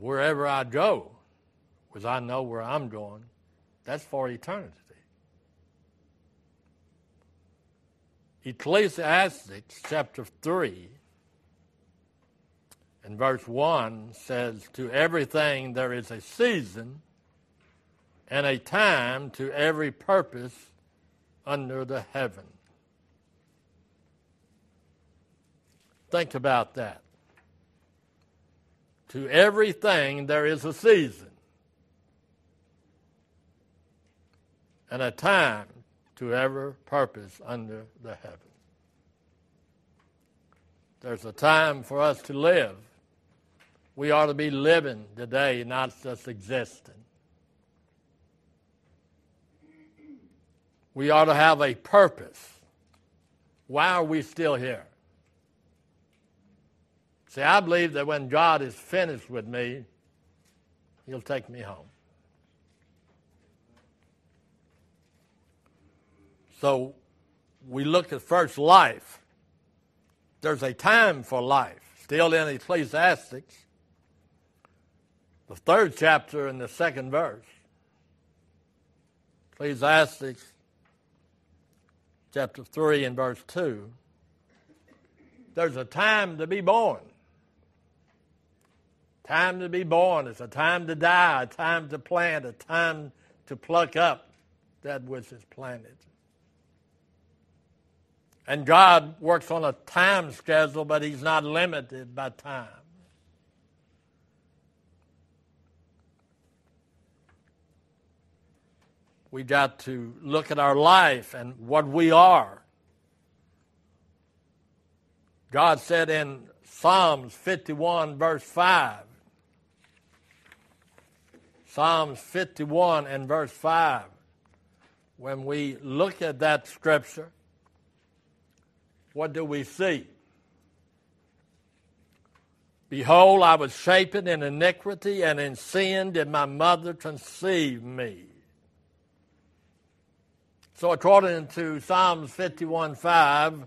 wherever I go, because I know where I'm going, that's for eternity. Ecclesiastes chapter 3 and verse 1 says, To everything there is a season and a time to every purpose under the heaven. Think about that. To everything there is a season and a time to every purpose under the heaven. There's a time for us to live. We ought to be living today, not just existing. We ought to have a purpose. Why are we still here? See, I believe that when God is finished with me, He'll take me home. So we look at first life. There's a time for life. Still in Ecclesiastics, the third chapter and the second verse. Ecclesiastics chapter 3 and verse 2. There's a time to be born. Time to be born it's a time to die, a time to plant, a time to pluck up that which is planted. And God works on a time schedule, but He's not limited by time. We got to look at our life and what we are. God said in Psalms 51, verse 5, Psalms 51 and verse 5, when we look at that scripture, what do we see? Behold, I was shapen in iniquity, and in sin did my mother conceive me. So, according to Psalms 51 5,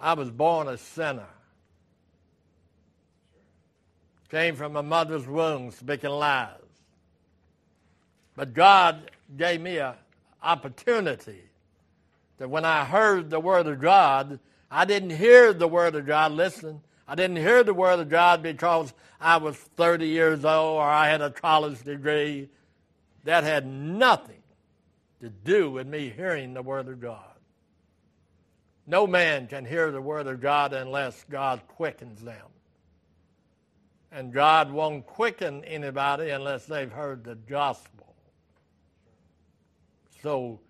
I was born a sinner. Came from a mother's womb speaking lies. But God gave me an opportunity that when I heard the Word of God, I didn't hear the Word of God. Listen, I didn't hear the Word of God because I was 30 years old or I had a college degree. That had nothing to do with me hearing the Word of God. No man can hear the Word of God unless God quickens them. And God won't quicken anybody unless they've heard the gospel. So,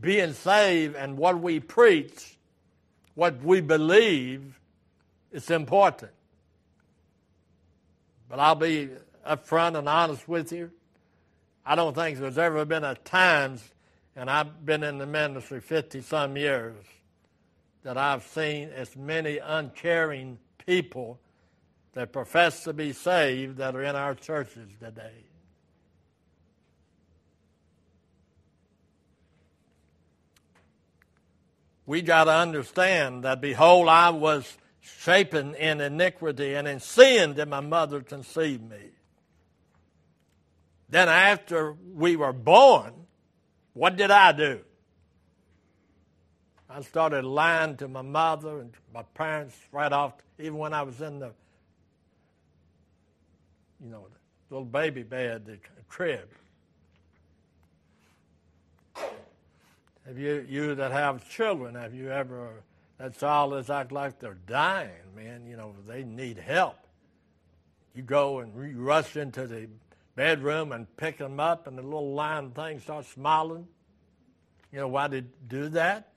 being saved and what we preach what we believe is important. But I'll be upfront and honest with you. I don't think there's ever been a times, and I've been in the ministry 50 some years, that I've seen as many uncaring people that profess to be saved that are in our churches today. We got to understand that, behold, I was shapen in iniquity, and in sin did my mother conceive me. Then, after we were born, what did I do? I started lying to my mother and my parents right off, even when I was in the, you know, the little baby bed, the crib. Have you, you that have children, have you ever, that child is act like they're dying, man, you know, they need help. You go and you rush into the bedroom and pick them up, and the little lying thing starts smiling. You know why they do that?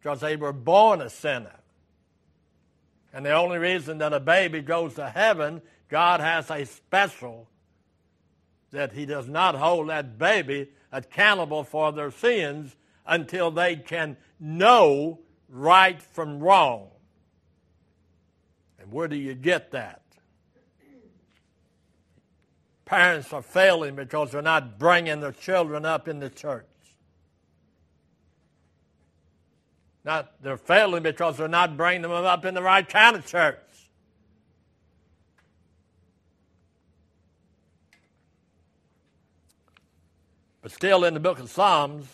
Because they were born a sinner. And the only reason that a baby goes to heaven, God has a special that He does not hold that baby accountable for their sins until they can know right from wrong. And where do you get that? Parents are failing because they're not bringing their children up in the church. Not, they're failing because they're not bringing them up in the right kind of church. But still, in the book of Psalms,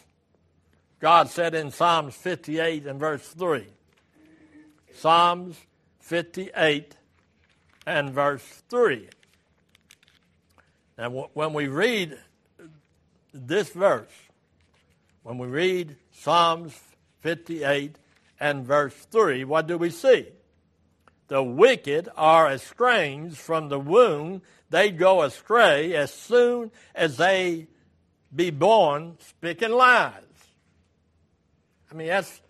God said in Psalms 58 and verse 3, Psalms 58 and verse 3. Now, when we read this verse, when we read Psalms 58 and verse 3, what do we see? The wicked are estranged from the womb. They go astray as soon as they be born, speaking lies. I mean, that's,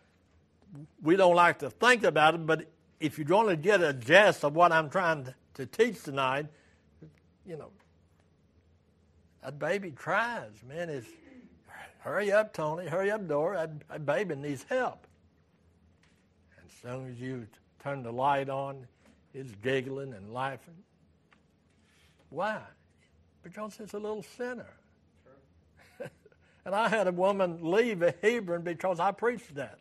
we don't like to think about it, but if you're going to get a gist of what I'm trying to, teach tonight, you know, that baby cries, man. It's, hurry up, Tony, hurry up, Dora. That, that baby needs help. And as soon as you turn the light on, it's giggling and laughing. Why? Because it's a little sinner. And I had a woman leave a Hebron because I preached that.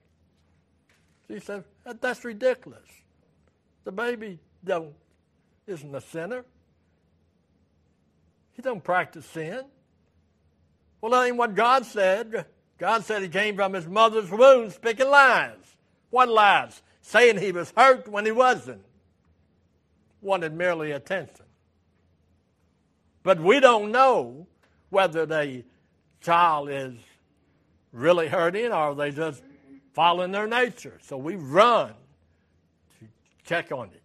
She said, That's ridiculous. The baby don't isn't a sinner. He don't practice sin. Well, that ain't what God said. God said he came from his mother's womb speaking lies. What lies? Saying he was hurt when he wasn't. Wanted merely attention. But we don't know whether the child is really hurting or they just following their nature. So we run to check on it.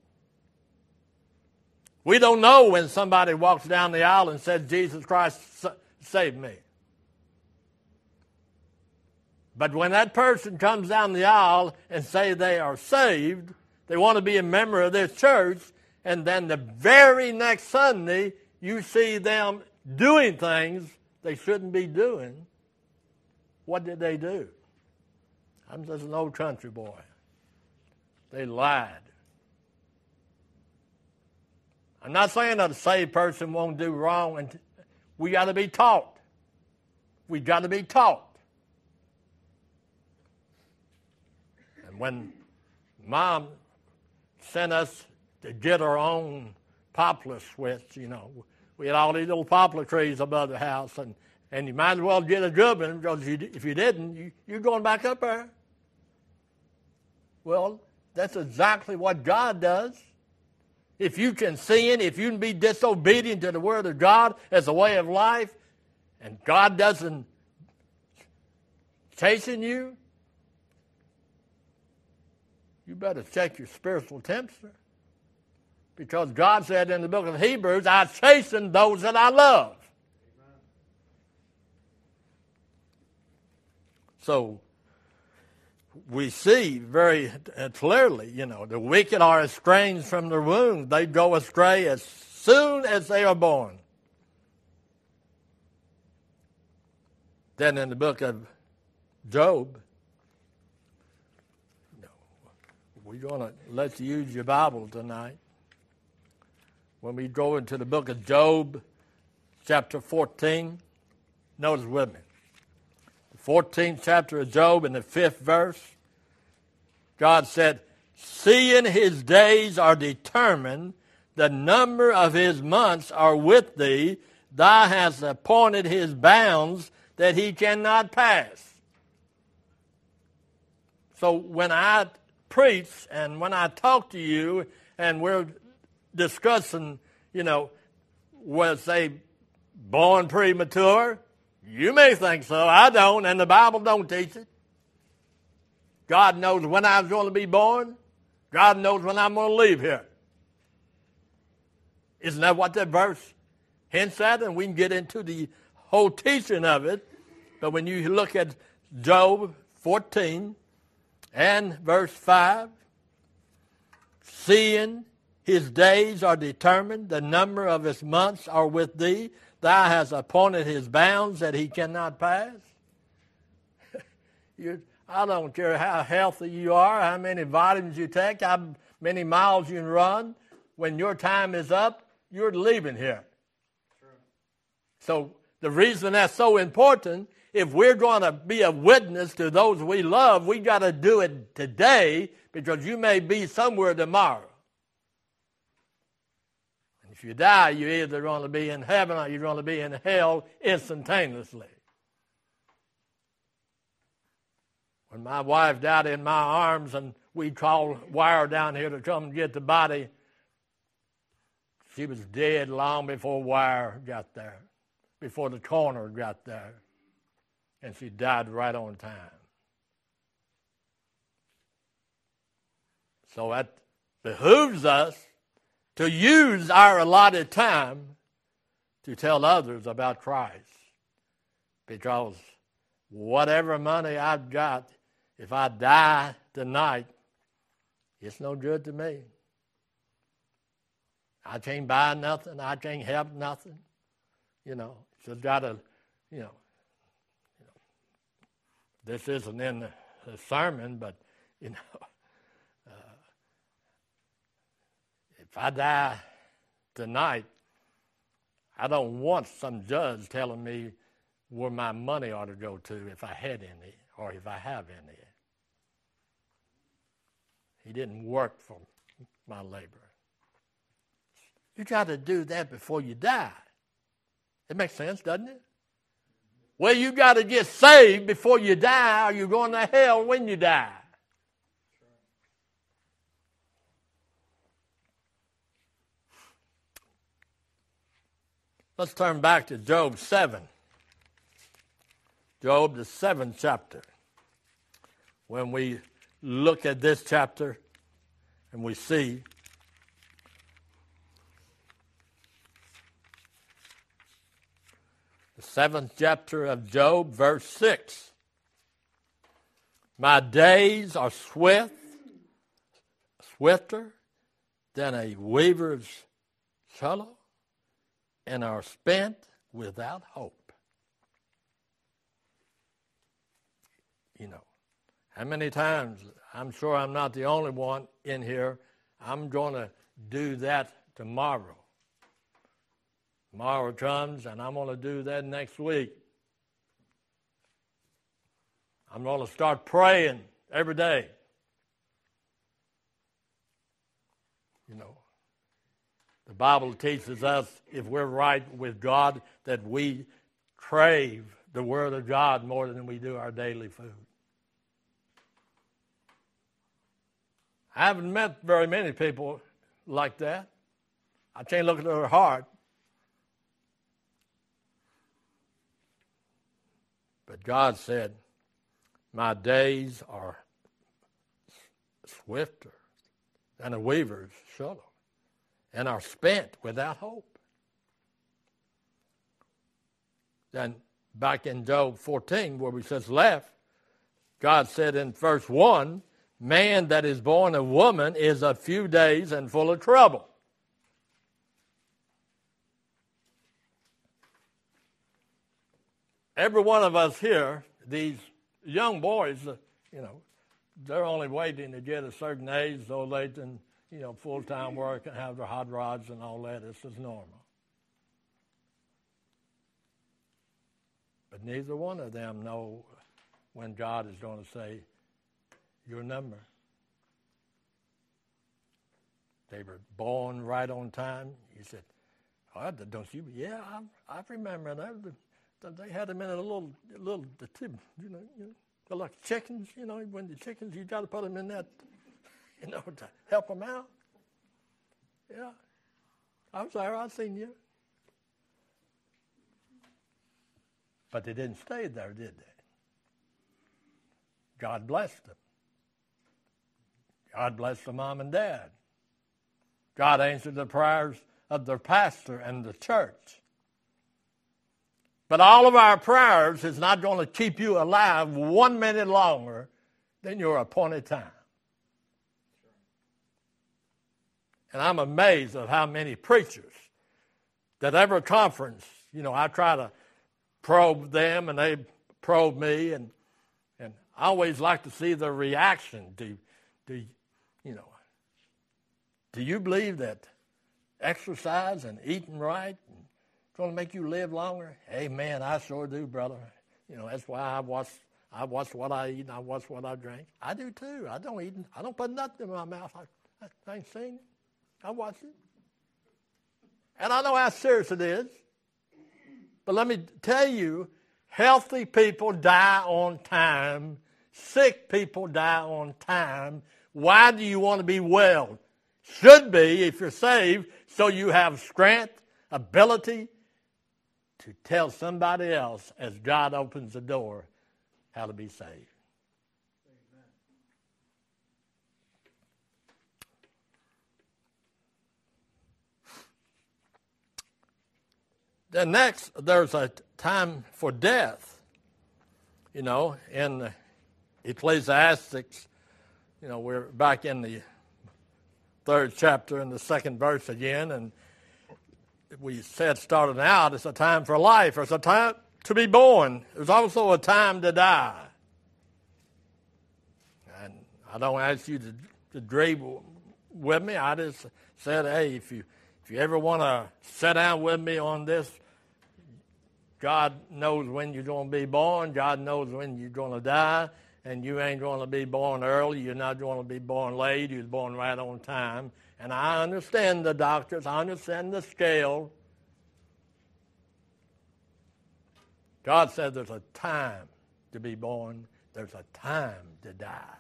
We don't know when somebody walks down the aisle and says, Jesus Christ, save me. But when that person comes down the aisle and say they are saved, they want to be a member of this church, and then the very next Sunday you see them doing things they shouldn't be doing, what did they do? I'm just an old country boy. They lied. I'm not saying that a saved person won't do wrong, and we got to be taught. We got to be taught. And when mom sent us to get our own poplar switch, you know, we had all these little poplar trees above the house, and, and you might as well get a good one because you, if you didn't, you, you're going back up there. Well, that's exactly what God does if you can sin, if you can be disobedient to the Word of God as a way of life, and God doesn't chasten you, you better check your spiritual temperature. Because God said in the book of Hebrews, I chasten those that I love. So, we see very uh, clearly, you know, the wicked are estranged from their womb. They go astray as soon as they are born. Then in the book of Job, No, we're going to let you use your Bible tonight. When we go into the book of Job, chapter 14, notice with me. The 14th chapter of Job in the fifth verse, God said, Seeing his days are determined, the number of his months are with thee, thou hast appointed his bounds that he cannot pass. So when I preach and when I talk to you and we're discussing, you know, was they born premature? You may think so. I don't, and the Bible don't teach it. God knows when I was going to be born. God knows when I'm going to leave here. Isn't that what that verse hints at? And we can get into the whole teaching of it. But when you look at Job 14 and verse 5, seeing his days are determined, the number of his months are with thee, Thou hast appointed his bounds that he cannot pass. I don't care how healthy you are, how many vitamins you take, how many miles you run. When your time is up, you're leaving here. True. So the reason that's so important, if we're going to be a witness to those we love, we got to do it today because you may be somewhere tomorrow if you die, you're either going to be in heaven or you're going to be in hell instantaneously. When my wife died in my arms and we called wire down here to come and get the body, she was dead long before wire got there, before the coroner got there. And she died right on time. So that behooves us to use our allotted time to tell others about Christ. Because whatever money I've got, if I die tonight, it's no good to me. I can't buy nothing. I can't help nothing. You know, just got to, you know, you know, this isn't in the sermon, but, you know, uh, if I die tonight, I don't want some judge telling me where my money ought to go to if I had any or if I have any. He didn't work for my labor. You got to do that before you die. It makes sense, doesn't it? Well, you got to get saved before you die, or you're going to hell when you die. Let's turn back to Job 7. Job, the seventh chapter. When we look at this chapter and we see the seventh chapter of Job, verse 6. My days are swift, swifter than a weaver's shuttle, and are spent without hope. You know, how many times, I'm sure I'm not the only one in here, I'm going to do that tomorrow. Tomorrow comes, and I'm going to do that next week. I'm going to start praying every day. You know, the Bible teaches us if we're right with God that we crave the Word of God more than we do our daily food. I haven't met very many people like that. I can't look at their heart. But God said, My days are swifter than a weaver's shuttle and are spent without hope. Then back in Job 14, where we says left, God said in verse 1 man that is born of woman is a few days and full of trouble. Every one of us here, these young boys, you know, they're only waiting to get a certain age so they can, you know, full time work and have their hot rods and all that. This is normal. But neither one of them know when God is going to say, your number. They were born right on time. He said, oh, don't you? Yeah, I, I remember that. They had them in a little, little, the you know, you know, like chickens. You know, when the chickens, you got to put them in that, you know, to help them out. Yeah, I'm sorry, I've seen you. But they didn't stay there, did they? God blessed them. God bless the mom and dad. God answered the prayers of the pastor and the church. But all of our prayers is not going to keep you alive one minute longer than your appointed time. And I'm amazed at how many preachers that every conference, you know, I try to probe them and they probe me, and, and I always like to see the reaction. Do, do, you know, do you believe that exercise and eating right is going to make you live longer? Hey, Amen. I sure do, brother. You know, that's why I watch. I watch what I eat and I watch what I drink. I do too. I don't eat. I don't put nothing in my mouth. I, I ain't seen it. I watch it. And I know how serious it is. But let me tell you, healthy people die on time sick people die on time. Why do you want to be well? Should be, if you're saved, so you have strength, ability to tell somebody else as God opens the door how to be saved. Then next, there's a time for death. You know, in Ecclesiastics, you know, we're back in the third chapter in the second verse again, and we said starting out, it's a time for life, it's a time to be born. There's also a time to die. And I don't ask you to, to agree with me. I just said, hey, if you if you ever want to sit down with me on this God knows when you're going to be born. God knows when you're going to die. And you ain't going to be born early. You're not going to be born late. You're born right on time. And I understand the doctors. I understand the scale. God said there's a time to be born. There's a time to die.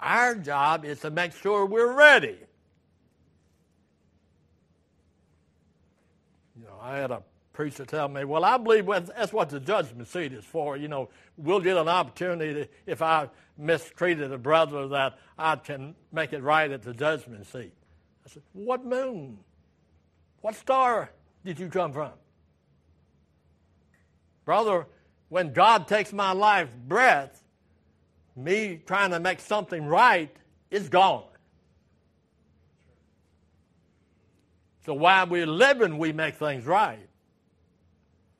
Our job is to make sure we're ready. You know, I had a preacher tell me, well, I believe that's what the judgment seat is for. You know, we'll get an opportunity to, if I mistreated a brother that I can make it right at the judgment seat. I said, what moon? What star did you come from? Brother, when God takes my life breath, me trying to make something right is gone. So while we're living, we make things right.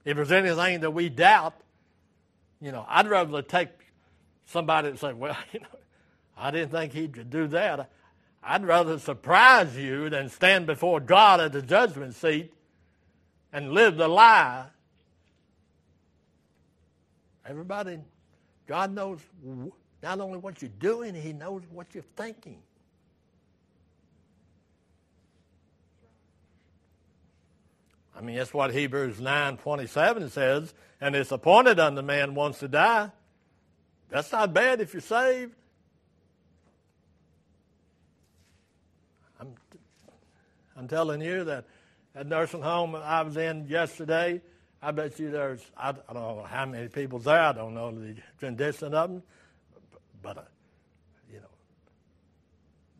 If there's anything that we doubt, you know, I'd rather take somebody and say, well, you know, I didn't think he could do that. I'd rather surprise you than stand before God at the judgment seat and live the lie. Everybody, God knows not only what you're doing, He knows what you're thinking. I mean, that's what Hebrews 9 27 says. And it's appointed unto man once to die. That's not bad if you're saved. I'm, I'm telling you that at nursing home I was in yesterday, I bet you there's, I, I don't know how many people there. I don't know the condition of them. But, uh, you know,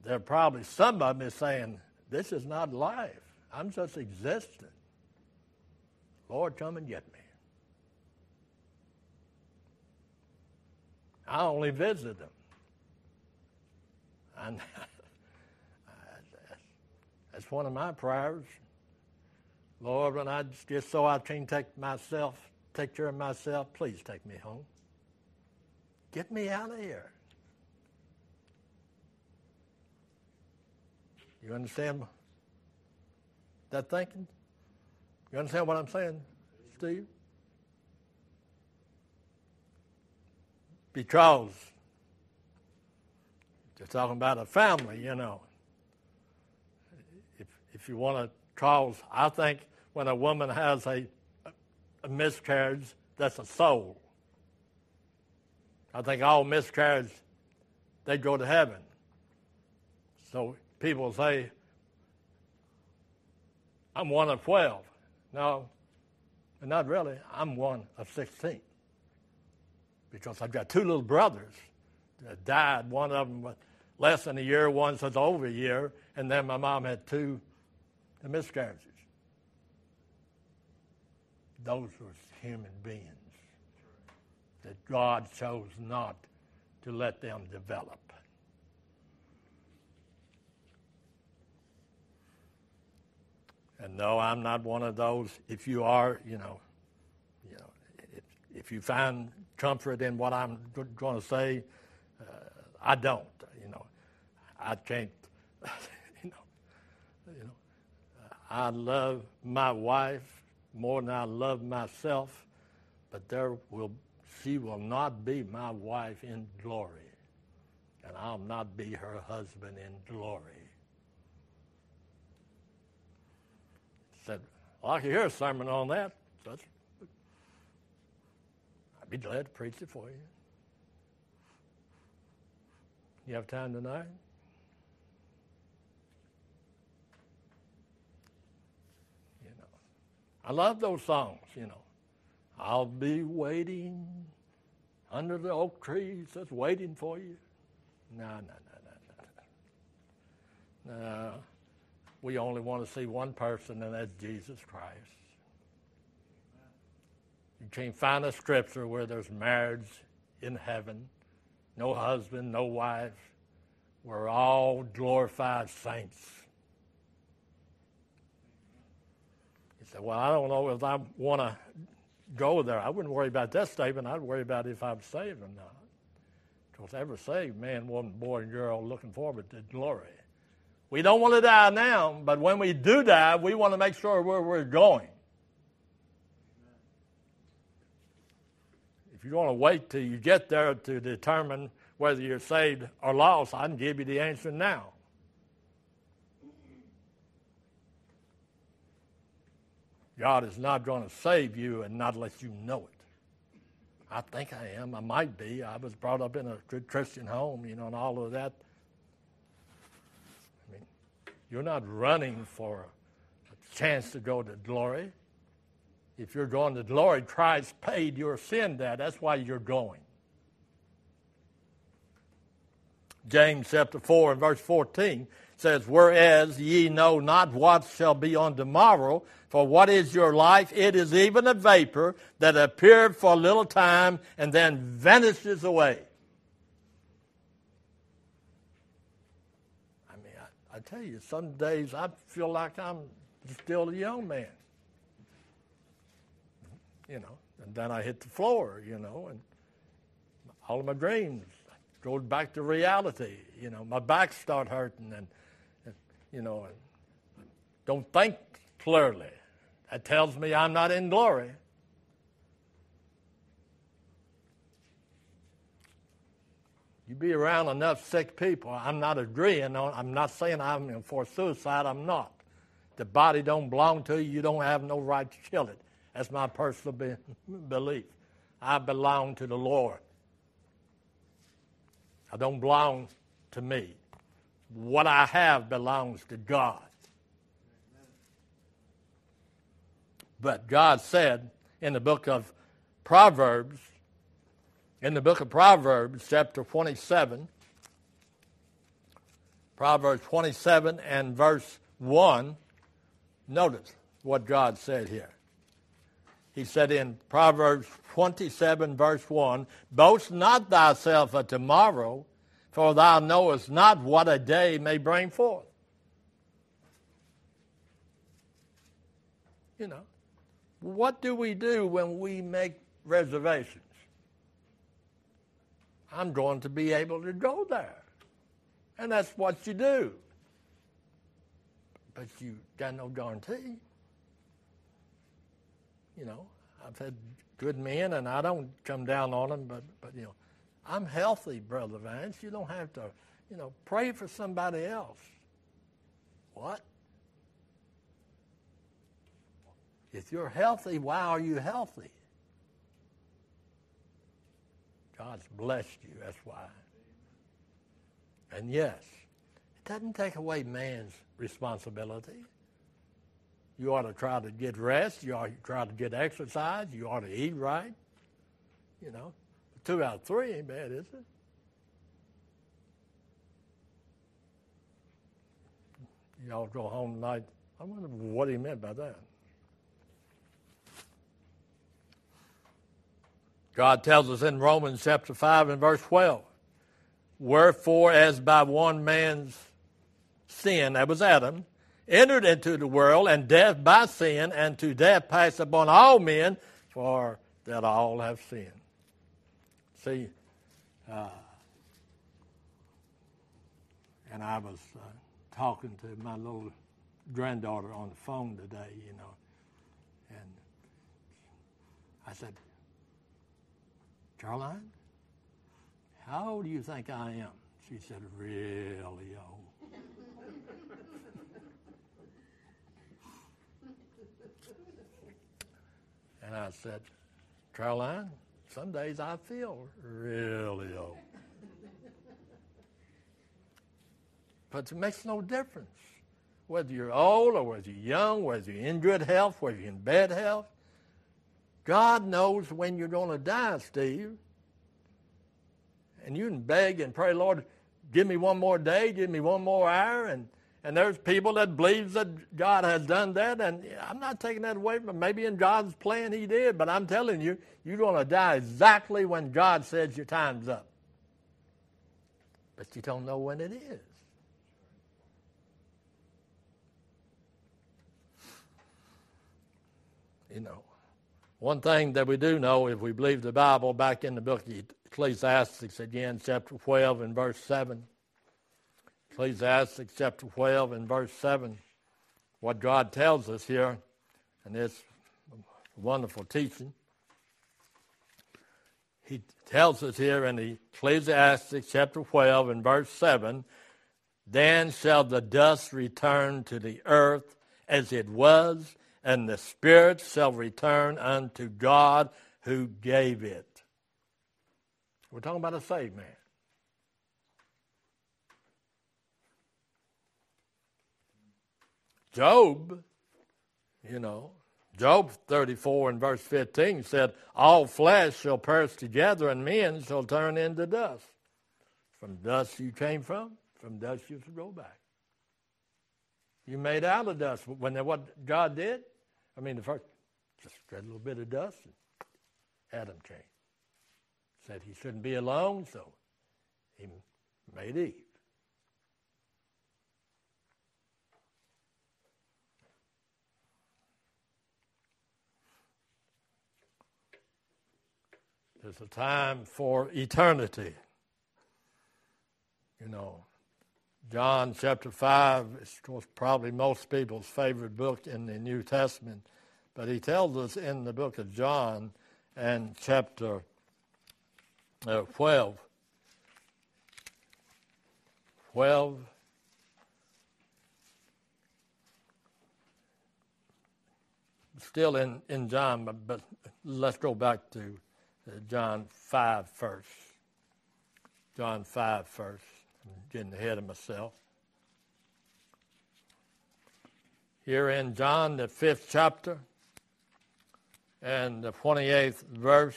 there probably some of them is saying, this is not life. I'm just existing. Lord, come and get me. I only visit them. And that's one of my prayers. Lord, when I just so I can take myself, take care of myself, please take me home. Get me out of here. You understand that thinking? You understand what I'm saying, Steve? Because you're talking about a family, you know. If if you want to cause, I think when a woman has a, a miscarriage, that's a soul. I think all miscarriages, they go to heaven. So people say, I'm one of 12. No, not really. I'm one of 16 because I've got two little brothers that died. One of them was less than a year, one was over a year, and then my mom had two miscarriages. Those were human beings that God chose not to let them develop. And no, I'm not one of those. If you are, you know, you know, if, if you find comfort in what I'm going to say, uh, I don't. You know, I can't. You know, you know, I love my wife more than I love myself, but there will she will not be my wife in glory, and I'll not be her husband in glory. Said, well, I can hear a sermon on that. So I'd be glad to preach it for you. You have time tonight? You know, I love those songs, you know. I'll be waiting under the oak trees that's waiting for you. No, no, no, no, no. No, we only want to see one person, and that's Jesus Christ. You can't find a scripture where there's marriage in heaven, no husband, no wife. We're all glorified saints. He said, Well, I don't know if I want to go there. I wouldn't worry about that statement. I'd worry about if I'm saved or not. Because every saved man, woman, boy, and girl looking forward to glory. We don't want to die now, but when we do die, we want to make sure where we're going. If you want to wait till you get there to determine whether you're saved or lost, I can give you the answer now. God is not going to save you and not let you know it. I think I am. I might be. I was brought up in a good Christian home, you know, and all of that. You're not running for a chance to go to glory. If you're going to glory, Christ paid your sin debt. That's why you're going. James chapter 4 and verse 14 says, Whereas ye know not what shall be on tomorrow, for what is your life? It is even a vapor that appeared for a little time and then vanishes away. I mean, I, I tell you, some days I feel like I'm still a young man. You know, and then I hit the floor, you know, and all of my dreams go back to reality. You know, my back start hurting and, and you know, and don't think clearly. That tells me I'm not in glory. You be around enough sick people. I'm not agreeing on. I'm not saying I'm for suicide. I'm not. The body don't belong to you. You don't have no right to kill it. That's my personal be- belief. I belong to the Lord. I don't belong to me. What I have belongs to God. But God said in the book of Proverbs, in the book of Proverbs, chapter 27, Proverbs 27 and verse 1, notice what God said here. He said in Proverbs 27, verse 1, Boast not thyself of tomorrow, for thou knowest not what a day may bring forth. You know, what do we do when we make reservations? I'm going to be able to go there. And that's what you do. But you got no guarantee. You know, I've had good men, and I don't come down on them, but, but you know, I'm healthy, Brother Vance. You don't have to, you know, pray for somebody else. What? If you're healthy, why are you healthy? God's blessed you, that's why. And yes, it doesn't take away man's responsibility. You ought to try to get rest. You ought to try to get exercise. You ought to eat right. You know, two out of three ain't bad, is it? Y'all go home tonight. I wonder what he meant by that. God tells us in Romans chapter 5 and verse 12 Wherefore, as by one man's sin, that was Adam, entered into the world, and death by sin, and to death passed upon all men, for that all have sinned. See, uh, and I was uh, talking to my little granddaughter on the phone today, you know, and I said, Caroline, how old do you think I am? She said, really old. and I said, Caroline, some days I feel really old. But it makes no difference. Whether you're old or whether you're young, whether you're in good health, whether you're in bad health, God knows when you're going to die, Steve. And you can beg and pray, Lord, give me one more day, give me one more hour. And, and there's people that believes that God has done that. And I'm not taking that away from Maybe in God's plan he did. But I'm telling you, you're going to die exactly when God says your time's up. But you don't know when it is. You know. One thing that we do know, if we believe the Bible, back in the book of Ecclesiastes again, chapter 12 and verse 7. Ecclesiastes chapter 12 and verse 7. What God tells us here, and it's wonderful teaching. He tells us here in Ecclesiastes chapter 12 and verse 7 Then shall the dust return to the earth as it was, and the spirit shall return unto God who gave it. We're talking about a saved man. Job, you know, Job 34 and verse 15 said, All flesh shall perish together, and men shall turn into dust. From dust you came from, from dust you shall go back. You made out of dust. When what God did, I mean, the first, just spread a little bit of dust, and Adam came. Said he shouldn't be alone, so he made Eve. There's a time for eternity. You know, John chapter 5 is probably most people's favorite book in the New Testament, but he tells us in the book of John and chapter uh, 12, 12, still in, in John, but, but let's go back to uh, John 5 first. John 5 first getting ahead of myself. Here in John, the fifth chapter and the 28th verse,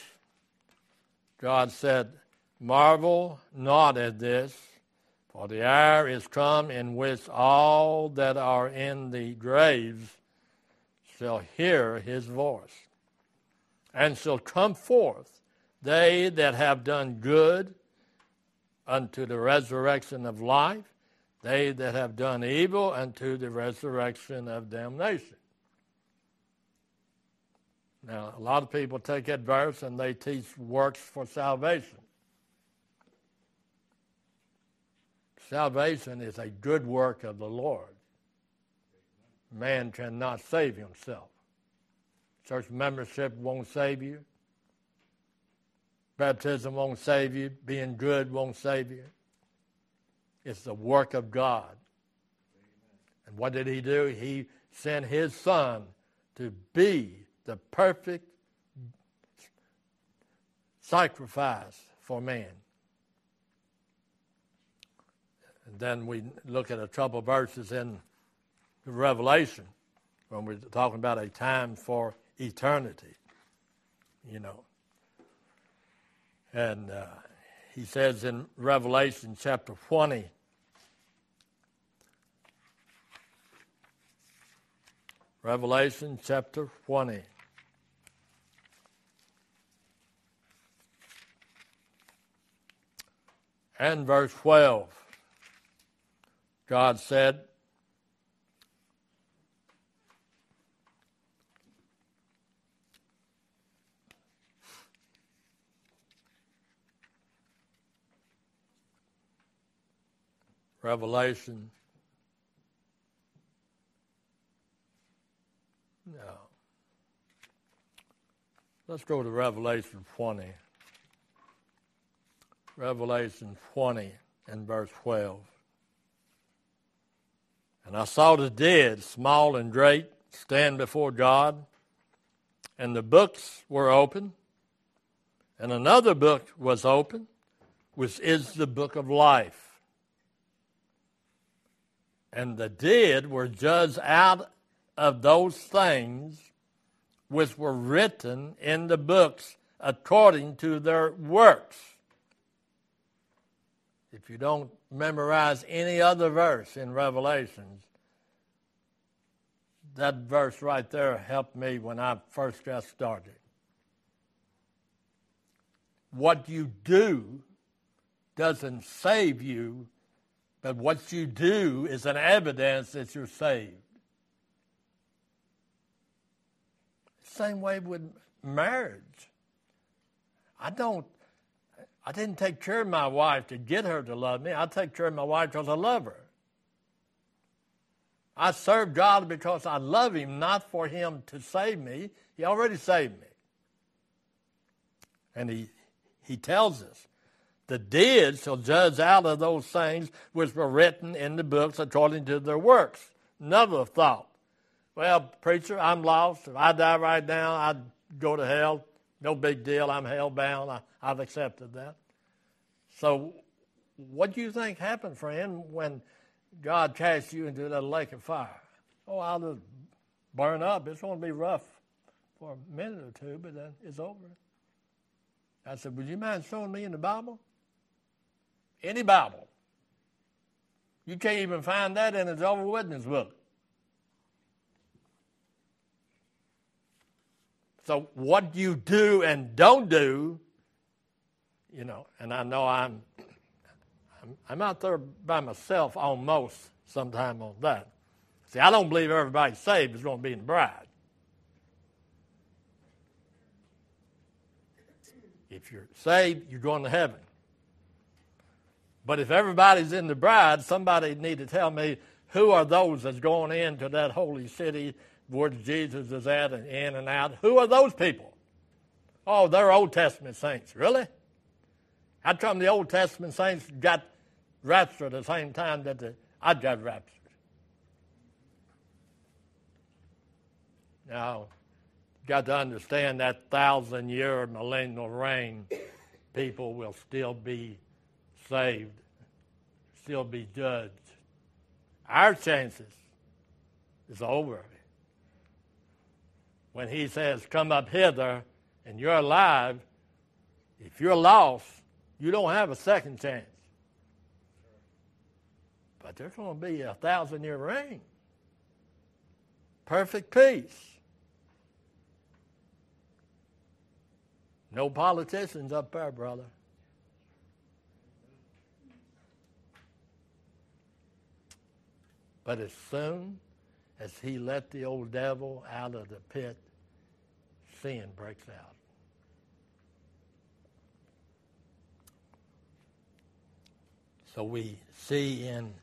God said, Marvel not at this, for the hour is come in which all that are in the graves shall hear his voice, and shall come forth, they that have done good unto the resurrection of life, they that have done evil unto the resurrection of damnation. Now, a lot of people take that verse and they teach works for salvation. Salvation is a good work of the Lord. Man cannot save himself. Church membership won't save you. Baptism won't save you. Being good won't save you. It's the work of God. And what did he do? He sent his son to be the perfect sacrifice for man. And then we look at a couple of verses in Revelation when we're talking about a time for eternity. You know, and uh, he says in Revelation chapter 20, Revelation chapter 20. And verse 12, God said, Revelation. No. Let's go to Revelation 20. Revelation 20 and verse 12. And I saw the dead, small and great, stand before God, and the books were open, and another book was open, which is the book of life and the dead were judged out of those things which were written in the books according to their works. If you don't memorize any other verse in Revelations, that verse right there helped me when I first got started. What you do doesn't save you, but what you do is an evidence that you're saved. Same way with marriage. I don't, I didn't take care of my wife to get her to love me. I take care of my wife because I love her. I serve God because I love Him, not for Him to save me. He already saved me. And He, he tells us, the dead shall judge out of those things which were written in the books according to their works. Another thought. Well, preacher, I'm lost. If I die right now, I'd go to hell. No big deal. I'm hell bound. I've accepted that. So, what do you think happened, friend, when God cast you into that lake of fire? Oh, I'll just burn up. It's going to be rough for a minute or two, but then it's over. I said, Would you mind showing me in the Bible? Any Bible. You can't even find that in the Jehovah's Witness book. So what you do and don't do, you know, and I know I'm, I'm, I'm out there by myself almost sometime on that. See, I don't believe everybody saved is going to be in the bride. If you're saved, you're going to heaven. But if everybody's in the bride, somebody need to tell me who are those that's going into that holy city where Jesus is at and in and out. Who are those people? Oh, they're Old Testament saints. Really? How come the Old Testament saints got raptured at the same time that the, I got raptured? Now, got to understand that thousand year millennial reign, people will still be saved, still be judged. Our chances is over. When he says, Come up hither, and you're alive, if you're lost, you don't have a second chance. But there's going to be a thousand year reign. Perfect peace. No politicians up there, brother. But as soon as he let the old devil out of the pit, sin breaks out. So we see in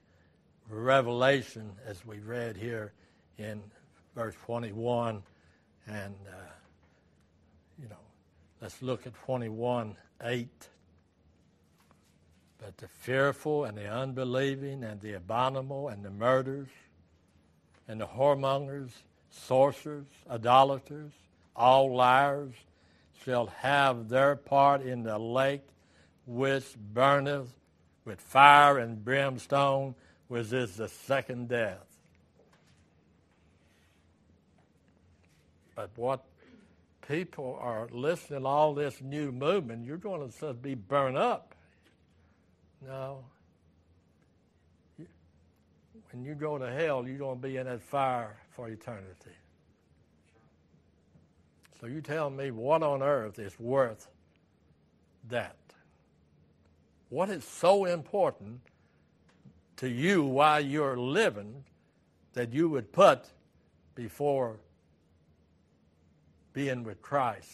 Revelation, as we read here in verse 21, and, uh, you know, let's look at 21 8. But the fearful and the unbelieving and the abominable and the murderers and the whoremongers, sorcerers, idolaters, all liars shall have their part in the lake which burneth with fire and brimstone, which is the second death. But what people are listening to all this new movement, you're going to be burned up. No. When you go to hell, you're going to be in that fire for eternity. So you tell me what on earth is worth that? What is so important to you while you're living that you would put before being with Christ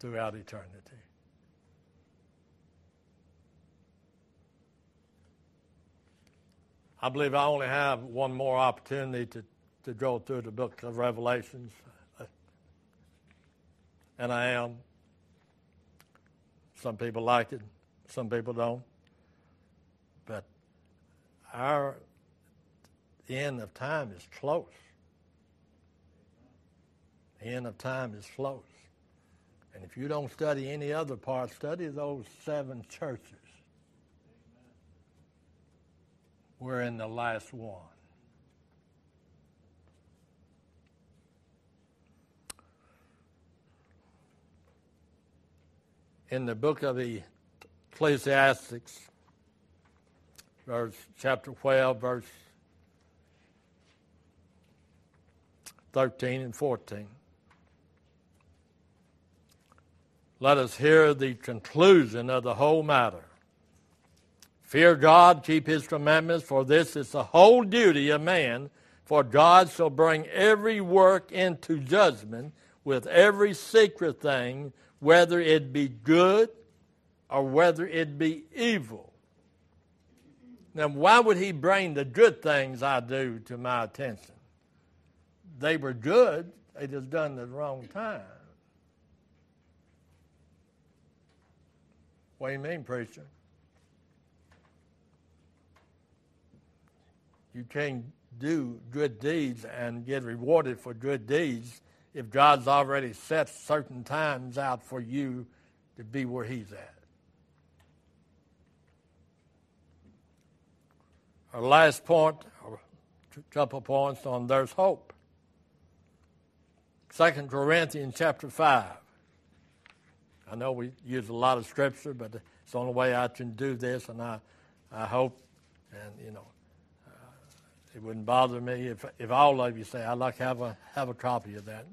throughout eternity? I believe I only have one more opportunity to, to go through the book of Revelations. And I am. Some people like it, some people don't. But our end of time is close. The end of time is close. And if you don't study any other part, study those seven churches We're in the last one. In the book of the Ecclesiastics, verse chapter 12, verse 13 and 14. Let us hear the conclusion of the whole matter. Fear God, keep his commandments, for this is the whole duty of man. For God shall bring every work into judgment with every secret thing, whether it be good or whether it be evil. Now, why would he bring the good things I do to my attention? They were good, they just done at the wrong time. What do you mean, preacher? You can't do good deeds and get rewarded for good deeds if God's already set certain times out for you to be where He's at. Our last point, a couple points on there's hope. Second Corinthians chapter 5. I know we use a lot of scripture, but it's the only way I can do this, and I, I hope, and you know, it wouldn't bother me if, if all of you say, I'd like to have a, have a copy of that.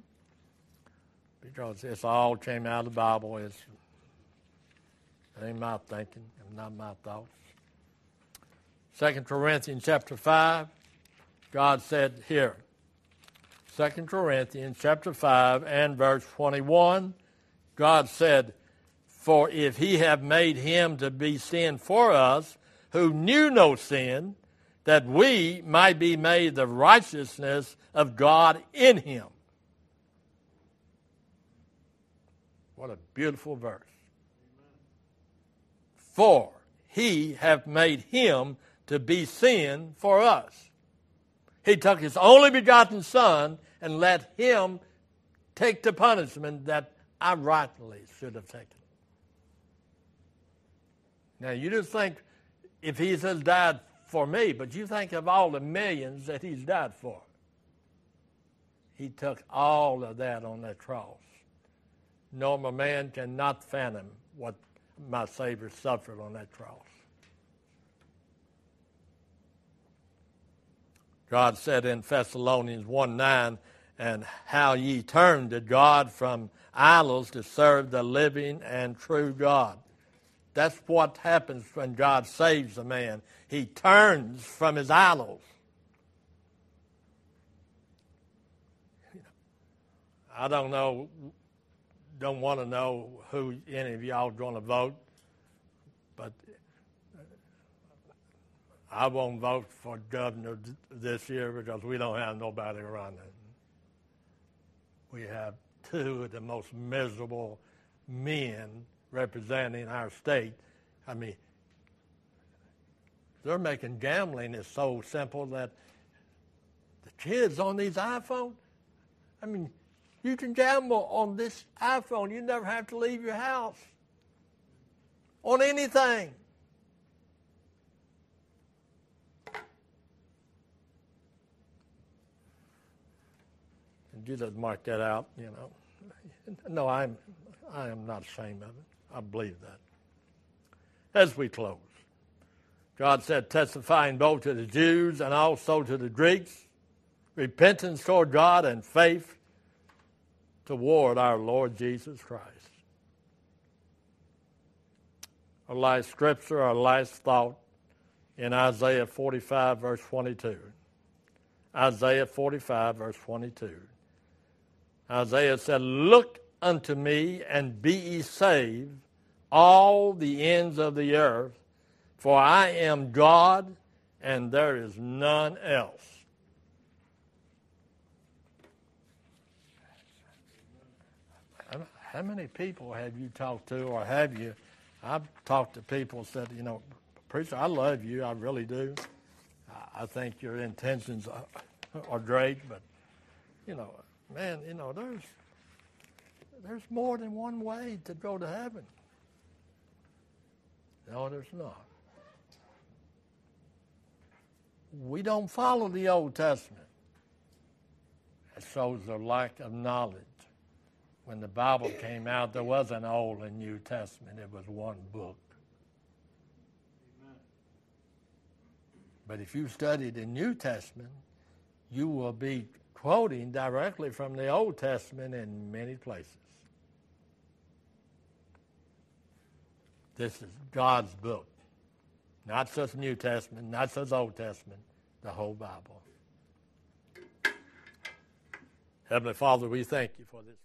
Because it's all came out of the Bible. It's, it ain't my thinking, not my thoughts. Second Corinthians chapter 5, God said here, Second Corinthians chapter 5 and verse 21, God said, For if he have made him to be sin for us, who knew no sin, that we might be made the righteousness of God in him. What a beautiful verse. For he hath made him to be sin for us. He took his only begotten Son and let him take the punishment that I rightly should have taken. Now, you just think if he has died for me, but you think of all the millions that he's died for. He took all of that on that cross. Normal man cannot fathom what my Savior suffered on that cross. God said in Thessalonians 1 9, and how ye turned to God from idols to serve the living and true God. That's what happens when God saves a man. He turns from his idols. I don't know, don't want to know who any of y'all are going to vote, but I won't vote for governor this year because we don't have nobody running. We have two of the most miserable men representing our state. I mean, they're making gambling is so simple that the kids on these iPhones, I mean, you can gamble on this iPhone. You never have to leave your house on anything. And you just mark that out, you know. No, I'm I am not ashamed of it. I believe that. As we close, God said, testifying both to the Jews and also to the Greeks, repentance toward God and faith toward our Lord Jesus Christ. Our last scripture, our last thought in Isaiah 45, verse 22. Isaiah 45, verse 22. Isaiah said, Look unto me and be ye saved, all the ends of the earth, for I am God and there is none else. How many people have you talked to, or have you? I've talked to people and said, you know, preacher, I love you, I really do. I think your intentions are, are great, but you know, man, you know, there's there's more than one way to go to heaven. No, there's not. We don't follow the Old Testament. It shows a lack of knowledge. when the Bible came out, there was an Old and New Testament. It was one book. But if you study the New Testament, you will be quoting directly from the Old Testament in many places. This is God's book. Not just New Testament, not just Old Testament, the whole Bible. Heavenly Father, we thank you for this.